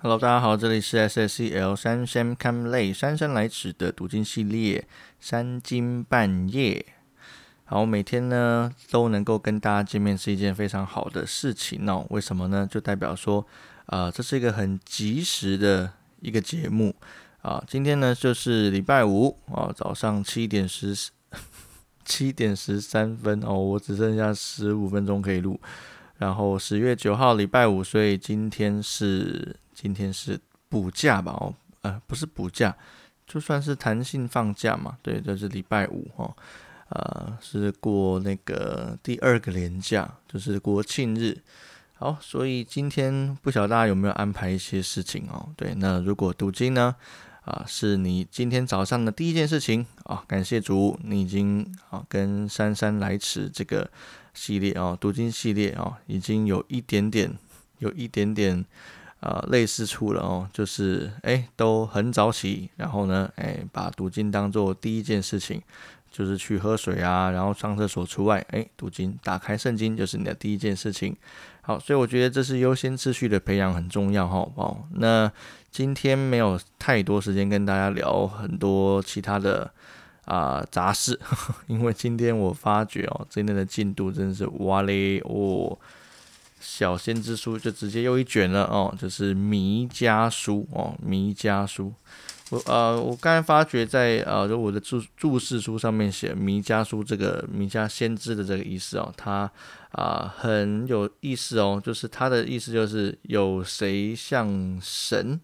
Hello，大家好，这里是 SSCL 三山 come 泪姗姗来迟的读经系列三更半夜。好，每天呢都能够跟大家见面是一件非常好的事情哦。为什么呢？就代表说，啊，这是一个很及时的一个节目啊。今天呢就是礼拜五啊，早上七点十 七点十三分哦，我只剩下十五分钟可以录。然后十月九号礼拜五，所以今天是今天是补假吧？哦，呃，不是补假，就算是弹性放假嘛。对，这是礼拜五哦，呃，是过那个第二个连假，就是国庆日。好，所以今天不晓得大家有没有安排一些事情哦？对，那如果读经呢？啊，是你今天早上的第一件事情啊！感谢主，你已经啊跟姗姗来迟这个系列啊读经系列啊，已经有一点点有一点点啊类似处了哦，就是哎都很早起，然后呢哎把读经当做第一件事情。就是去喝水啊，然后上厕所除外。哎，读经，打开圣经就是你的第一件事情。好，所以我觉得这是优先次序的培养很重要哈。哦，那今天没有太多时间跟大家聊很多其他的啊杂事，因为今天我发觉哦，今天的进度真的是哇嘞哦，小先知书就直接又一卷了哦，就是弥迦书哦，弥迦书。我呃，我刚才发觉在呃，就我的注注释书上面写弥迦书这个弥迦先知的这个意思哦，它啊很有意思哦，就是它的意思就是有谁像神，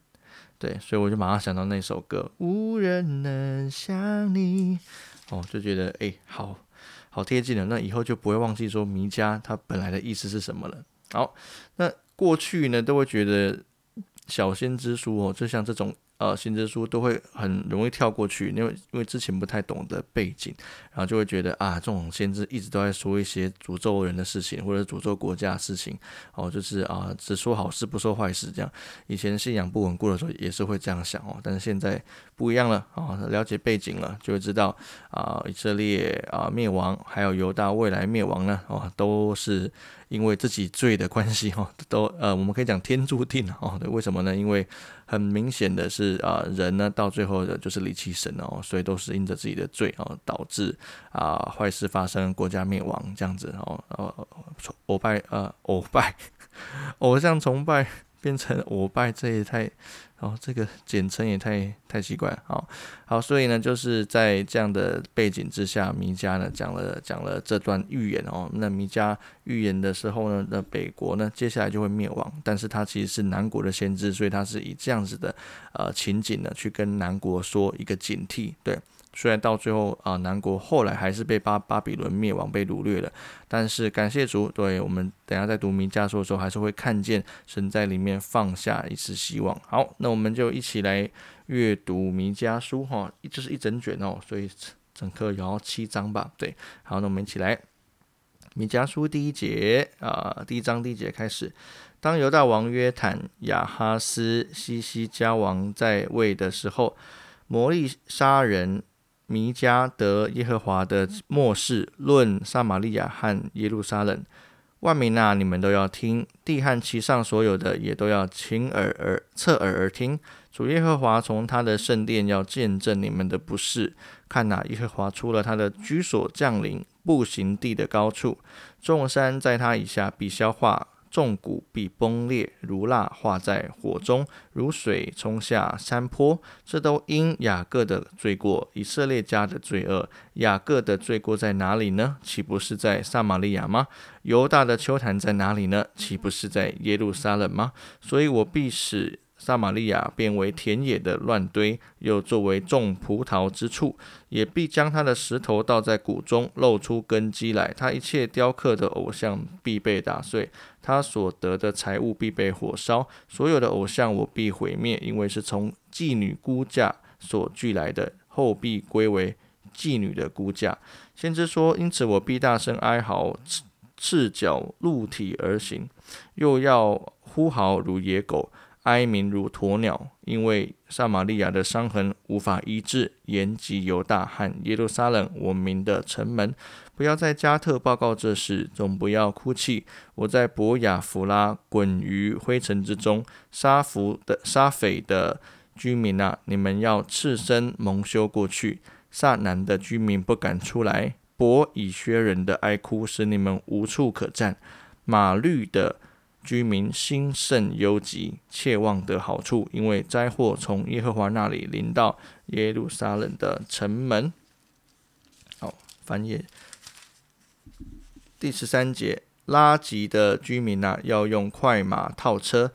对，所以我就马上想到那首歌无人能像你，哦，就觉得哎，好好贴近了，那以后就不会忘记说弥迦它本来的意思是什么了。好，那过去呢都会觉得小先知书哦，就像这种。呃，新知书都会很容易跳过去，因为因为之前不太懂得背景，然后就会觉得啊，这种先知一直都在说一些诅咒人的事情，或者诅咒国家的事情，哦，就是啊，只说好事不说坏事这样。以前信仰不稳固的时候也是会这样想哦，但是现在不一样了啊，了解背景了，就会知道啊，以色列啊灭亡，还有犹大未来灭亡呢，哦，都是。因为自己罪的关系哈，都呃，我们可以讲天注定哦。对，为什么呢？因为很明显的是啊，人呢到最后的就是离弃神哦，所以都是因着自己的罪哦，导致啊坏事发生，国家灭亡这样子哦。呃，偶拜呃偶拜 偶像崇拜变成偶拜，这也太。哦，这个 简称也太太奇怪哦。好，所以呢，就是在这样的背景之下，弥迦呢讲了讲了这段预言哦。那弥迦预言的时候呢，那北国呢接下来就会灭亡，但是他其实是南国的先知，所以他是以这样子的呃情景呢去跟南国说一个警惕，对。虽然到最后啊，南国后来还是被巴巴比伦灭亡、被掳掠了，但是感谢主，对我们等下在读弥迦书的时候，还是会看见神在里面放下一丝希望。好，那我们就一起来阅读弥迦书哈，这是一整卷哦，所以整课有七章吧？对，好，那我们一起来弥迦书第一节啊，第一章第一节开始，当犹大王约坦、亚哈斯、西西加王在位的时候，摩利沙人。弥迦得耶和华的末世论撒玛利亚和耶路撒冷，万民啊，你们都要听；地和其上所有的也都要倾耳而侧耳而听。主耶和华从他的圣殿要见证你们的不是。看哪，耶和华出了他的居所降临，步行地的高处，众山在他以下必消化。纵谷必崩裂，如蜡化在火中，如水冲下山坡。这都因雅各的罪过，以色列家的罪恶。雅各的罪过在哪里呢？岂不是在撒玛利亚吗？犹大的秋坛在哪里呢？岂不是在耶路撒冷吗？所以我必使。撒玛利亚变为田野的乱堆，又作为种葡萄之处，也必将他的石头倒在谷中，露出根基来。他一切雕刻的偶像必被打碎，他所得的财物必被火烧。所有的偶像我必毁灭，因为是从妓女估价所聚来的，后必归为妓女的估价。先知说：因此我必大声哀嚎，赤赤脚露体而行，又要呼嚎如野狗。哀鸣如鸵鸟，因为撒玛利亚的伤痕无法医治。延及犹大和耶路撒冷，我民的城门，不要在加特报告这事，总不要哭泣。我在伯雅弗拉滚于灰尘之中，沙弗的沙斐的居民啊，你们要赤身蒙羞过去。萨南的居民不敢出来。伯以薛人的哀哭使你们无处可站。马律的。居民心甚忧急，切望得好处，因为灾祸从耶和华那里临到耶路撒冷的城门。好，翻页第十三节，拉吉的居民呐，要用快马套车。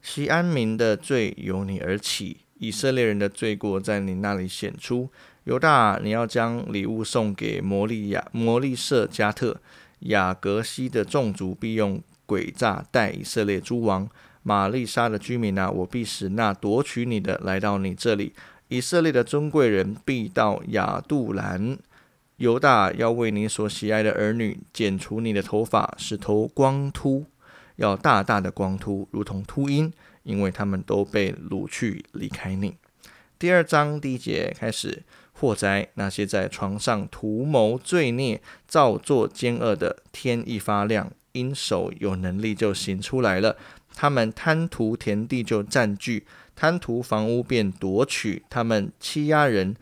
西安民的罪由你而起，以色列人的罪过在你那里显出。犹大，你要将礼物送给摩利亚、摩利舍加特、雅各西的众族，必用。诡诈待以色列诸王，玛丽莎的居民啊，我必使那夺取你的来到你这里。以色列的尊贵人必到亚杜兰。犹大要为你所喜爱的儿女剪除你的头发，使头光秃，要大大的光秃，如同秃鹰，因为他们都被掳去离开你。第二章第一节开始，祸灾那些在床上图谋罪孽、造作奸恶的，天一发亮。因手有能力就行出来了，他们贪图田地就占据，贪图房屋便夺取，他们欺压人，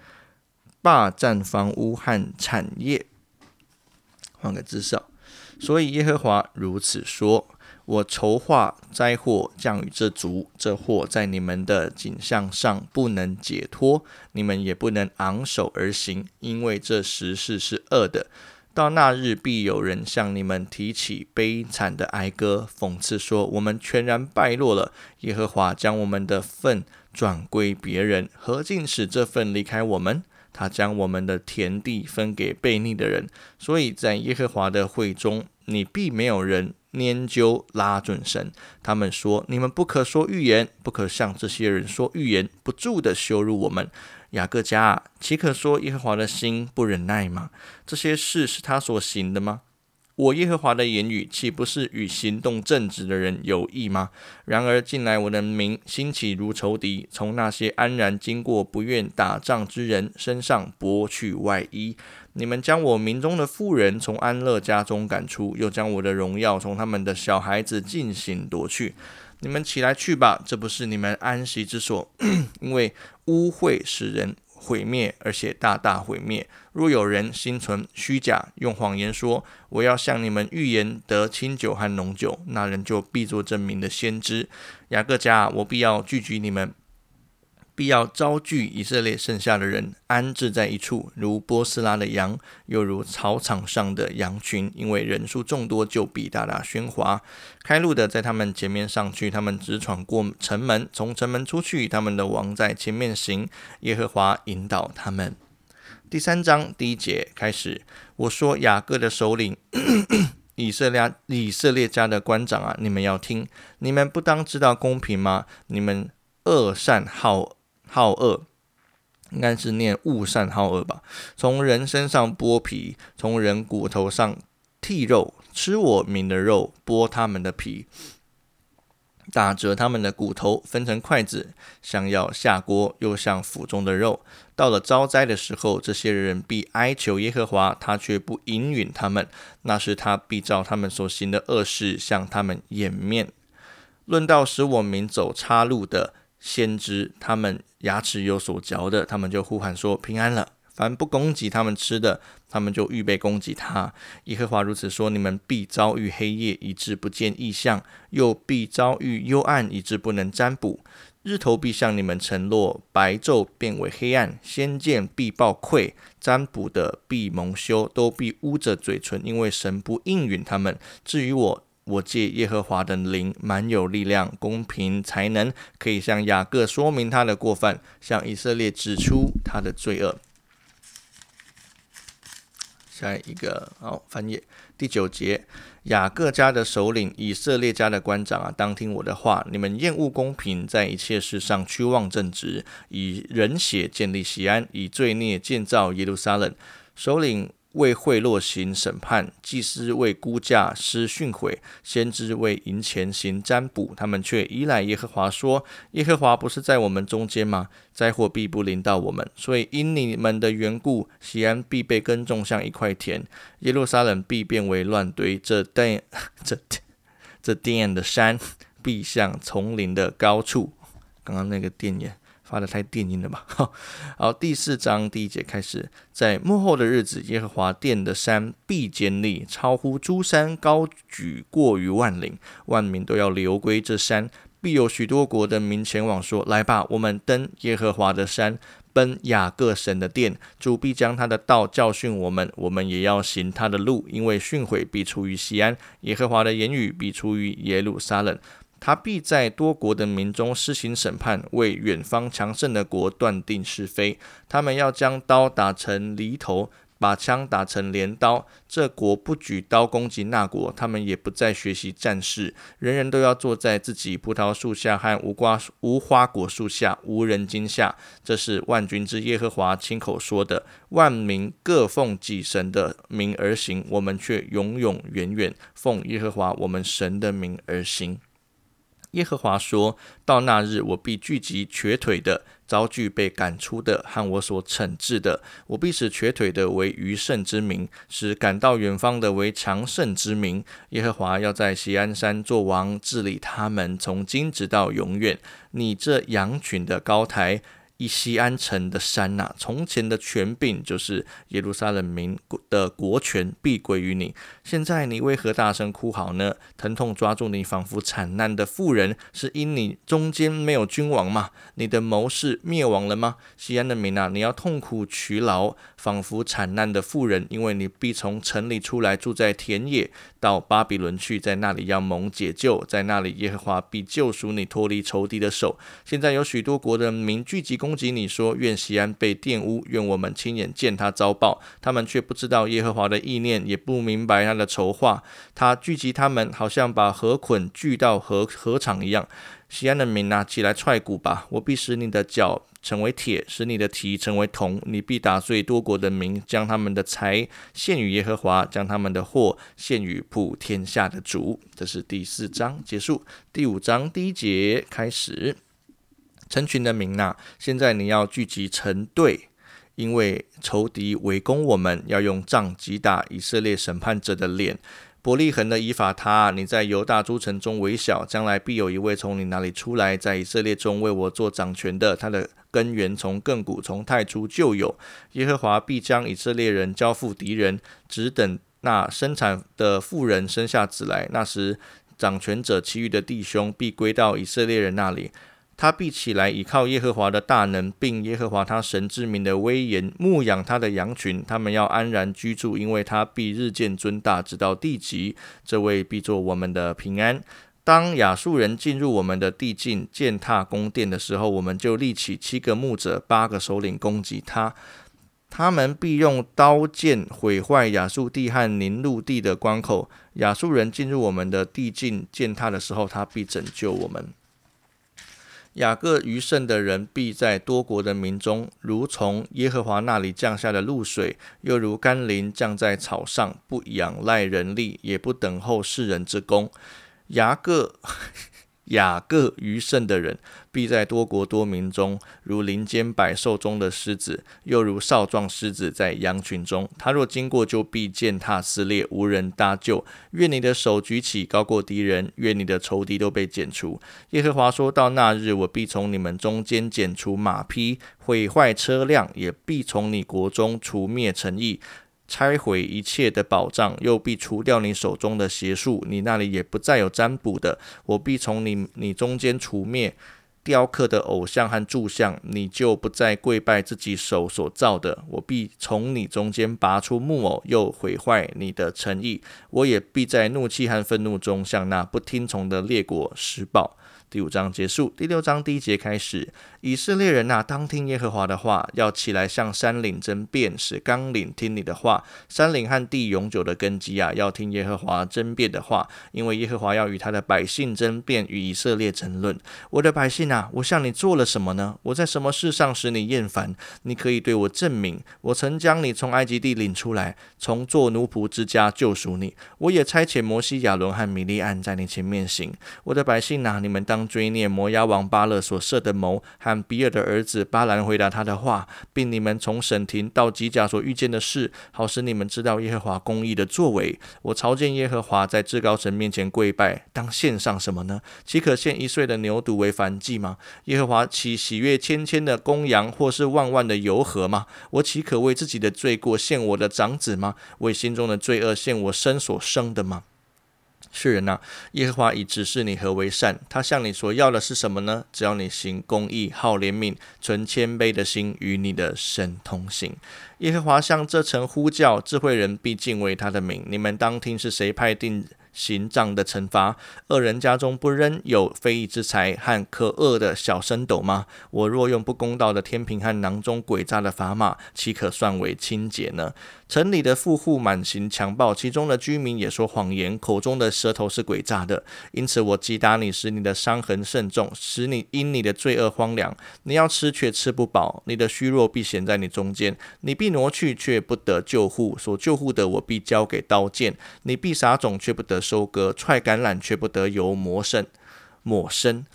霸占房屋和产业。换个姿势，所以耶和华如此说：我筹划灾祸降雨这族，这祸在你们的景象上不能解脱，你们也不能昂首而行，因为这时事是恶的。到那日，必有人向你们提起悲惨的哀歌，讽刺说：“我们全然败落了。耶和华将我们的份转归别人，何竟使这份离开我们？他将我们的田地分给悖逆的人。所以在耶和华的会中，你必没有人拈阄拉准绳。他们说：你们不可说预言，不可向这些人说预言，不住的羞辱我们。”雅各家，岂可说耶和华的心不忍耐吗？这些事是他所行的吗？我耶和华的言语岂不是与行动正直的人有益吗？然而近来我的名兴起如仇敌，从那些安然经过不愿打仗之人身上剥去外衣。你们将我民中的妇人从安乐家中赶出，又将我的荣耀从他们的小孩子进行夺去。你们起来去吧，这不是你们安息之所，因为污秽使人毁灭，而且大大毁灭。若有人心存虚假，用谎言说我要向你们预言得清酒和浓酒，那人就必作证明的先知。雅各家，我必要聚集你们。必要招聚以色列剩下的人，安置在一处，如波斯拉的羊，又如草场上的羊群。因为人数众多，就必大大喧哗。开路的在他们前面上去，他们直闯过城门，从城门出去，他们的王在前面行。耶和华引导他们。第三章第一节开始，我说雅各的首领，以色列以色列家的官长啊，你们要听，你们不当知道公平吗？你们恶善好。好恶，应该是念恶善好恶吧。从人身上剥皮，从人骨头上剔肉，吃我民的肉，剥他们的皮，打折他们的骨头，分成筷子，想要下锅，又像腹中的肉。到了招灾的时候，这些人必哀求耶和华，他却不应允他们。那时他必照他们所行的恶事向他们掩面。论到使我民走岔路的。先知他们牙齿有所嚼的，他们就呼喊说平安了。凡不攻击他们吃的，他们就预备攻击他。耶和华如此说：你们必遭遇黑夜，以致不见异象；又必遭遇幽暗，以致不能占卜。日头必向你们沉落，白昼变为黑暗。先见必报愧，占卜的必蒙羞，都必捂着嘴唇，因为神不应允他们。至于我，我借耶和华的灵，满有力量、公平、才能，可以向雅各说明他的过犯，向以色列指出他的罪恶。下一个，好，翻页第九节，雅各家的首领，以色列家的官长啊，当听我的话。你们厌恶公平，在一切事上屈望正直，以人血建立西安，以罪孽建造耶路撒冷。首领。为贿赂行审判，祭司为估价施训诲，先知为银钱行占卜。他们却依赖耶和华，说：耶和华不是在我们中间吗？灾祸必不临到我们。所以因你们的缘故，西安必被耕种像一块田，耶路撒冷必变为乱堆。这殿，这这殿的山必向丛林的高处。刚刚那个电眼。发的太电音了吧？好，第四章第一节开始，在幕后的日子，耶和华殿的山必坚立，超乎诸山，高举过于万岭，万民都要流归这山。必有许多国的民前往，说：“来吧，我们登耶和华的山，奔雅各神的殿。主必将他的道教训我们，我们也要行他的路，因为训诲必出于西安，耶和华的言语必出于耶路撒冷。”他必在多国的民中施行审判，为远方强盛的国断定是非。他们要将刀打成犁头，把枪打成镰刀。这国不举刀攻击那国，他们也不再学习战事。人人都要坐在自己葡萄树下和无瓜无花果树下，无人惊吓。这是万军之耶和华亲口说的。万民各奉己神的名而行，我们却永永远远奉耶和华我们神的名而行。耶和华说：“到那日，我必聚集瘸腿的，遭拒被赶出的，和我所惩治的。我必使瘸腿的为余圣之名，使赶到远方的为强盛之名。耶和华要在锡安山做王，治理他们，从今直到永远。你这羊群的高台。”以西安城的山呐，从前的权柄就是耶路撒冷民的国权必归于你。现在你为何大声哭嚎呢？疼痛抓住你，仿佛惨难的妇人，是因你中间没有君王吗？你的谋士灭亡了吗？西安的民啊，你要痛苦劬劳，仿佛惨难的妇人，因为你必从城里出来，住在田野，到巴比伦去，在那里要蒙解救，在那里耶和华必救赎你，脱离仇敌的手。现在有许多国的民聚集攻击你，说愿西安被玷污，愿我们亲眼见他遭报。他们却不知道耶和华的意念，也不明白他的筹划。他聚集他们，好像把河捆聚到河河场一样。西安的民啊，起来踹鼓吧！我必使你的脚成为铁，使你的蹄成为铜。你必打碎多国的民，将他们的财献与耶和华，将他们的货献与普天下的主。这是第四章结束。第五章第一节开始。成群的民呐，现在你要聚集成队，因为仇敌围攻我们，要用杖击打以色列审判者的脸。伯利恒的以法他，你在犹大诸城中微小，将来必有一位从你那里出来，在以色列中为我做掌权的。他的根源从亘古从太初就有。耶和华必将以色列人交付敌人，只等那生产的妇人生下子来。那时掌权者其余的弟兄必归到以色列人那里。他必起来，倚靠耶和华的大能，并耶和华他神之名的威严，牧养他的羊群。他们要安然居住，因为他必日渐尊大，直到地极。这位必做我们的平安。当亚述人进入我们的地境，践踏宫殿的时候，我们就立起七个牧者、八个首领攻击他。他们必用刀剑毁坏亚述地和宁陆地的关口。亚述人进入我们的地境践踏的时候，他必拯救我们。雅各余剩的人必在多国的民中，如从耶和华那里降下的露水，又如甘霖降在草上，不仰赖人力，也不等候世人之功。雅各。雅各余剩的人，必在多国多民中，如林间百兽中的狮子，又如少壮狮子在羊群中。他若经过，就必践踏撕裂，无人搭救。愿你的手举起，高过敌人；愿你的仇敌都被剪除。耶和华说到那日，我必从你们中间剪除马匹，毁坏车辆，也必从你国中除灭诚意。拆毁一切的宝藏，又必除掉你手中的邪术，你那里也不再有占卜的。我必从你你中间除灭雕刻的偶像和柱像，你就不再跪拜自己手所造的。我必从你中间拔出木偶，又毁坏你的诚意。我也必在怒气和愤怒中向那不听从的列国施暴。第五章结束，第六章第一节开始。以色列人呐，当听耶和华的话，要起来向山岭争辩，使纲领听你的话。山岭和地永久的根基啊，要听耶和华争辩的话，因为耶和华要与他的百姓争辩，与以色列争论。我的百姓啊，我向你做了什么呢？我在什么事上使你厌烦？你可以对我证明。我曾将你从埃及地领出来，从做奴仆之家救赎你。我也差遣摩西、亚伦和米利安在你前面行。我的百姓啊，你们当追念摩押王巴勒所设的谋，和比尔的儿子巴兰回答他的话，并你们从审庭到吉甲所遇见的事，好使你们知道耶和华公义的作为。我朝见耶和华，在至高神面前跪拜，当献上什么呢？岂可献一岁的牛犊为燔祭吗？耶和华岂喜悦千千的公羊，或是万万的油和吗？我岂可为自己的罪过献我的长子吗？为心中的罪恶献我生所生的吗？世人呐，耶和华已指示你何为善。他向你所要的是什么呢？只要你行公义、好怜悯、存谦卑的心，与你的神同行。耶和华向这城呼叫，智慧人必敬畏他的名。你们当听是谁派定？行杖的惩罚，恶人家中不仍有非义之财和可恶的小升斗吗？我若用不公道的天平和囊中诡诈的砝码，岂可算为清洁呢？城里的富户满行强暴，其中的居民也说谎言，口中的舌头是诡诈的。因此我击打你，使你的伤痕甚重，使你因你的罪恶荒凉。你要吃却吃不饱，你的虚弱必显在你中间，你必挪去却不得救护，所救护的我必交给刀剑。你必撒种却不得收割，踹橄榄却不得油磨生，抹生。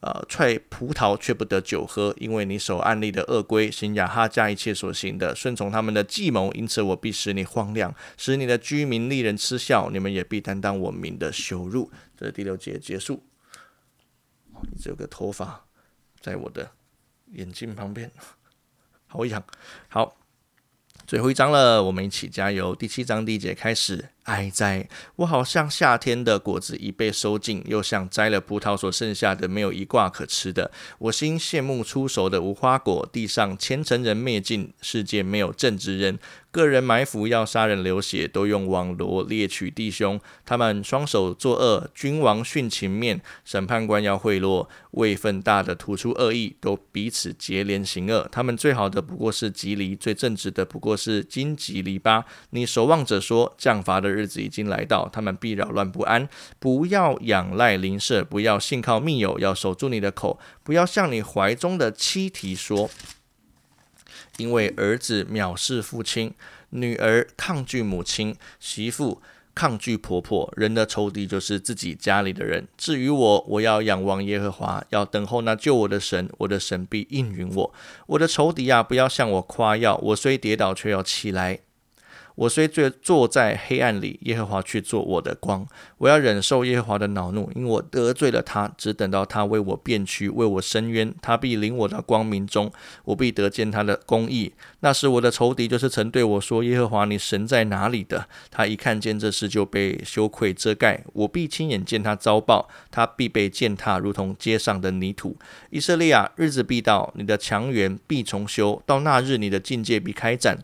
呃，踹葡萄却不得酒喝，因为你守暗利的恶规，行亚哈加一切所行的，顺从他们的计谋，因此我必使你荒凉，使你的居民令人嗤笑，你们也必担当我民的羞辱。这是第六节结束。这个头发在我的眼睛旁边，好痒。好，最后一章了，我们一起加油。第七章第一节开始。哀哉！我好像夏天的果子已被收尽，又像摘了葡萄所剩下的没有一挂可吃的。我心羡慕出熟的无花果，地上虔诚人灭尽，世界没有正直人。个人埋伏要杀人流血，都用网罗猎取弟兄。他们双手作恶，君王殉情面，审判官要贿赂，位分大的吐出恶意，都彼此结连行恶。他们最好的不过是吉离，最正直的不过是荆棘篱笆。你守望者说降罚的。日子已经来到，他们必扰乱不安。不要仰赖邻舍，不要信靠密友，要守住你的口，不要向你怀中的妻提说，因为儿子藐视父亲，女儿抗拒母亲，媳妇抗拒婆婆。人的仇敌就是自己家里的人。至于我，我要仰望耶和华，要等候那救我的神。我的神必应允我。我的仇敌啊，不要向我夸耀。我虽跌倒，却要起来。我虽坐坐在黑暗里，耶和华却做我的光。我要忍受耶和华的恼怒，因为我得罪了他。只等到他为我辩屈，为我伸冤，他必领我到光明中，我必得见他的公义。那时我的仇敌就是曾对我说：“耶和华，你神在哪里的？”他一看见这事，就被羞愧遮盖。我必亲眼见他遭报，他必被践踏，如同街上的泥土。以色列啊，日子必到，你的强援必重修。到那日，你的境界必开展。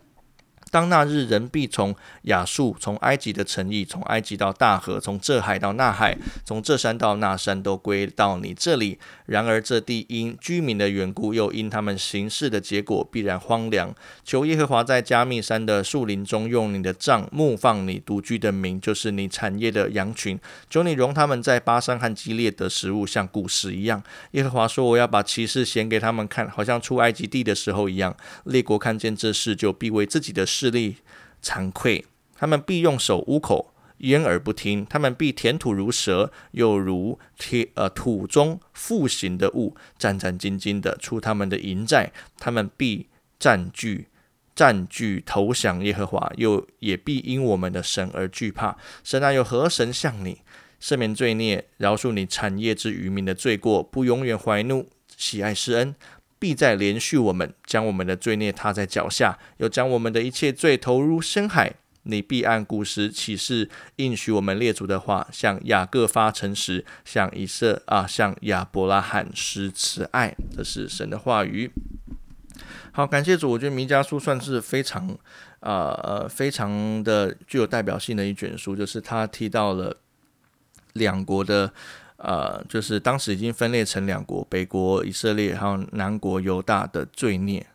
当那日，人必从亚述，从埃及的城邑，从埃及到大河，从这海到那海，从这山到那山，都归到你这里。然而这地因居民的缘故，又因他们行事的结果，必然荒凉。求耶和华在加密山的树林中，用你的杖牧放你独居的民，就是你产业的羊群。求你容他们在巴山和基列的食物，像古时一样。耶和华说：“我要把骑士显给他们看，好像出埃及地的时候一样。列国看见这事，就必为自己的事。”势力惭愧，他们必用手捂口，掩耳不听；他们必填土如蛇，又如铁呃土中复形的物，战战兢兢的出他们的营寨。他们必占据占据投降耶和华，又也必因我们的神而惧怕。神啊，有何神像你赦免罪孽，饶恕你产业之渔民的罪过，不永远怀怒，喜爱施恩。必再连续我们，将我们的罪孽踏在脚下，又将我们的一切罪投入深海。你必按古时启示应许我们列祖的话，向雅各发诚实，向以色啊，向亚伯拉罕施慈爱。这是神的话语。好，感谢主。我觉得弥迦书算是非常啊呃非常的具有代表性的一卷书，就是他提到了两国的。呃，就是当时已经分裂成两国，北国以色列还有南国犹大的罪孽，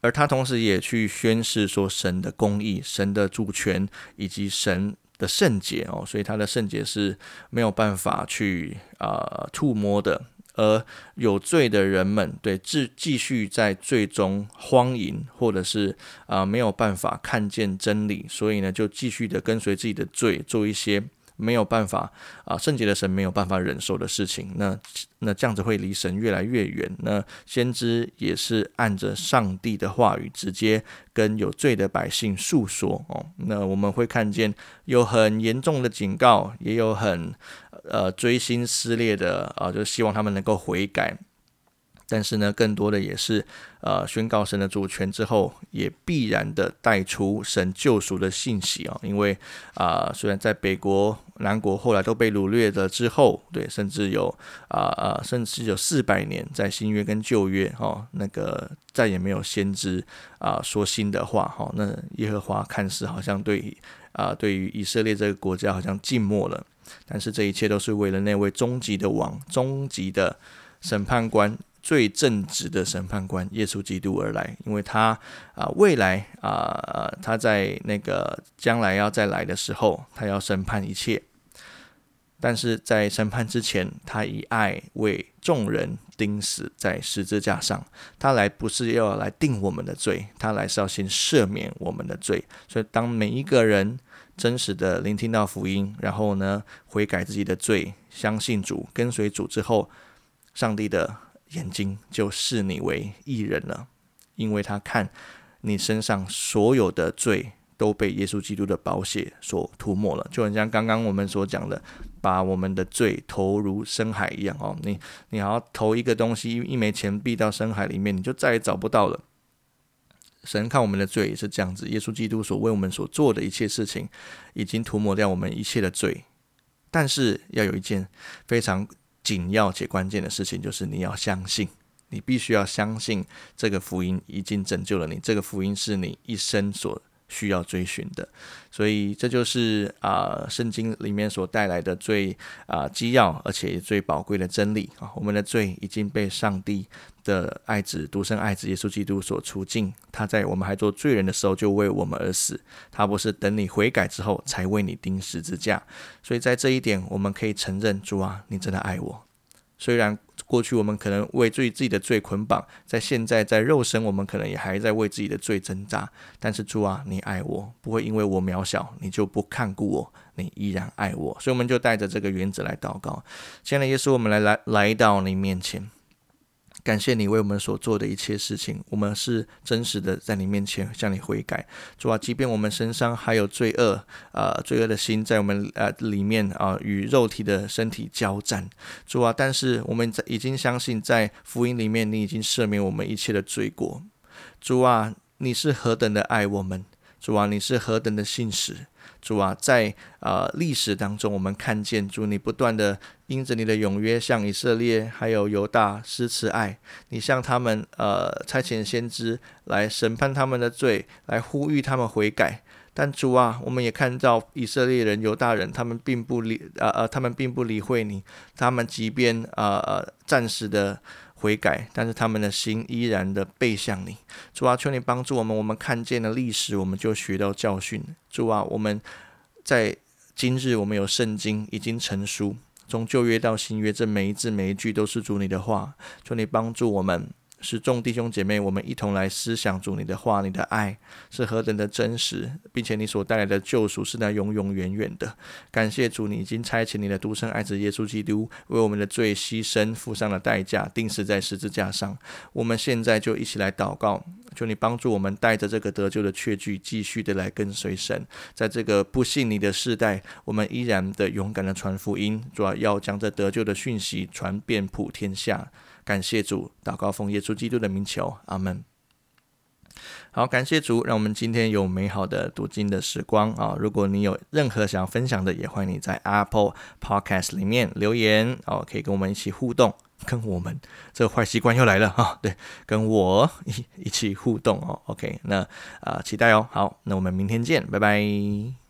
而他同时也去宣示说神的公义、神的主权以及神的圣洁哦，所以他的圣洁是没有办法去啊触摸的。而有罪的人们，对继继续在最终荒淫，或者是啊没有办法看见真理，所以呢就继续的跟随自己的罪，做一些。没有办法啊，圣洁的神没有办法忍受的事情，那那这样子会离神越来越远。那先知也是按着上帝的话语，直接跟有罪的百姓诉说哦。那我们会看见有很严重的警告，也有很呃锥心撕裂的啊，就希望他们能够悔改。但是呢，更多的也是，呃，宣告神的主权之后，也必然的带出神救赎的信息啊。因为啊，虽然在北国、南国后来都被掳掠了之后，对，甚至有啊啊，甚至有四百年在新约跟旧约哈，那个再也没有先知啊说新的话哈。那耶和华看似好像对啊，对于以色列这个国家好像静默了，但是这一切都是为了那位终极的王、终极的审判官。最正直的审判官耶稣基督而来，因为他啊，未来啊，他在那个将来要再来的时候，他要审判一切。但是在审判之前，他以爱为众人钉死在十字架上。他来不是要来定我们的罪，他来是要先赦免我们的罪。所以，当每一个人真实的聆听到福音，然后呢，悔改自己的罪，相信主，跟随主之后，上帝的。眼睛就视你为艺人了，因为他看你身上所有的罪都被耶稣基督的宝血所涂抹了，就很像刚刚我们所讲的，把我们的罪投入深海一样哦。你你好像投一个东西，一枚钱币到深海里面，你就再也找不到了。神看我们的罪也是这样子，耶稣基督所为我们所做的一切事情，已经涂抹掉我们一切的罪，但是要有一件非常。紧要且关键的事情就是你要相信，你必须要相信这个福音已经拯救了你，这个福音是你一生所。需要追寻的，所以这就是啊，圣经里面所带来的最啊基要而且最宝贵的真理啊。我们的罪已经被上帝的爱子独生爱子耶稣基督所除尽，他在我们还做罪人的时候就为我们而死，他不是等你悔改之后才为你钉十字架。所以在这一点，我们可以承认主啊，你真的爱我。虽然过去我们可能为罪自己的罪捆绑，在现在在肉身，我们可能也还在为自己的罪挣扎。但是主啊，你爱我，不会因为我渺小，你就不看顾我，你依然爱我。所以我们就带着这个原则来祷告。现在耶稣，我们来来来到你面前。感谢你为我们所做的一切事情，我们是真实的在你面前向你悔改。主啊，即便我们身上还有罪恶，呃，罪恶的心在我们呃里面啊，与肉体的身体交战。主啊，但是我们在已经相信，在福音里面，你已经赦免我们一切的罪过。主啊，你是何等的爱我们。主啊，你是何等的信实！主啊，在啊历史当中，我们看见主你不断的因着你的永约，向以色列还有犹大施慈爱，你向他们呃差遣先知来审判他们的罪，来呼吁他们悔改。但主啊，我们也看到以色列人、犹大人，他们并不理呃呃，他们并不理会你，他们即便呃呃暂时的。悔改，但是他们的心依然的背向你。主啊，求你帮助我们。我们看见了历史，我们就学到教训。主啊，我们在今日，我们有圣经已经成书，从旧约到新约，这每一字每一句都是主你的话。求你帮助我们。是众弟兄姐妹，我们一同来思想主你的话，你的爱是何等的真实，并且你所带来的救赎是那永永远远的。感谢主，你已经差遣你的独生爱子耶稣基督为我们的罪牺牲，付上了代价，钉死在十字架上。我们现在就一起来祷告，求你帮助我们带着这个得救的确据，继续的来跟随神。在这个不信你的世代，我们依然的勇敢的传福音，主要要将这得救的讯息传遍普天下。感谢主，祷告奉耶稣基督的名求，阿门。好，感谢主，让我们今天有美好的读经的时光啊！如果你有任何想要分享的，也欢迎你在 Apple Podcast 里面留言哦，可以跟我们一起互动，跟我们这个坏习惯又来了哈，对，跟我一一起互动哦。OK，那啊，期待哦。好，那我们明天见，拜拜。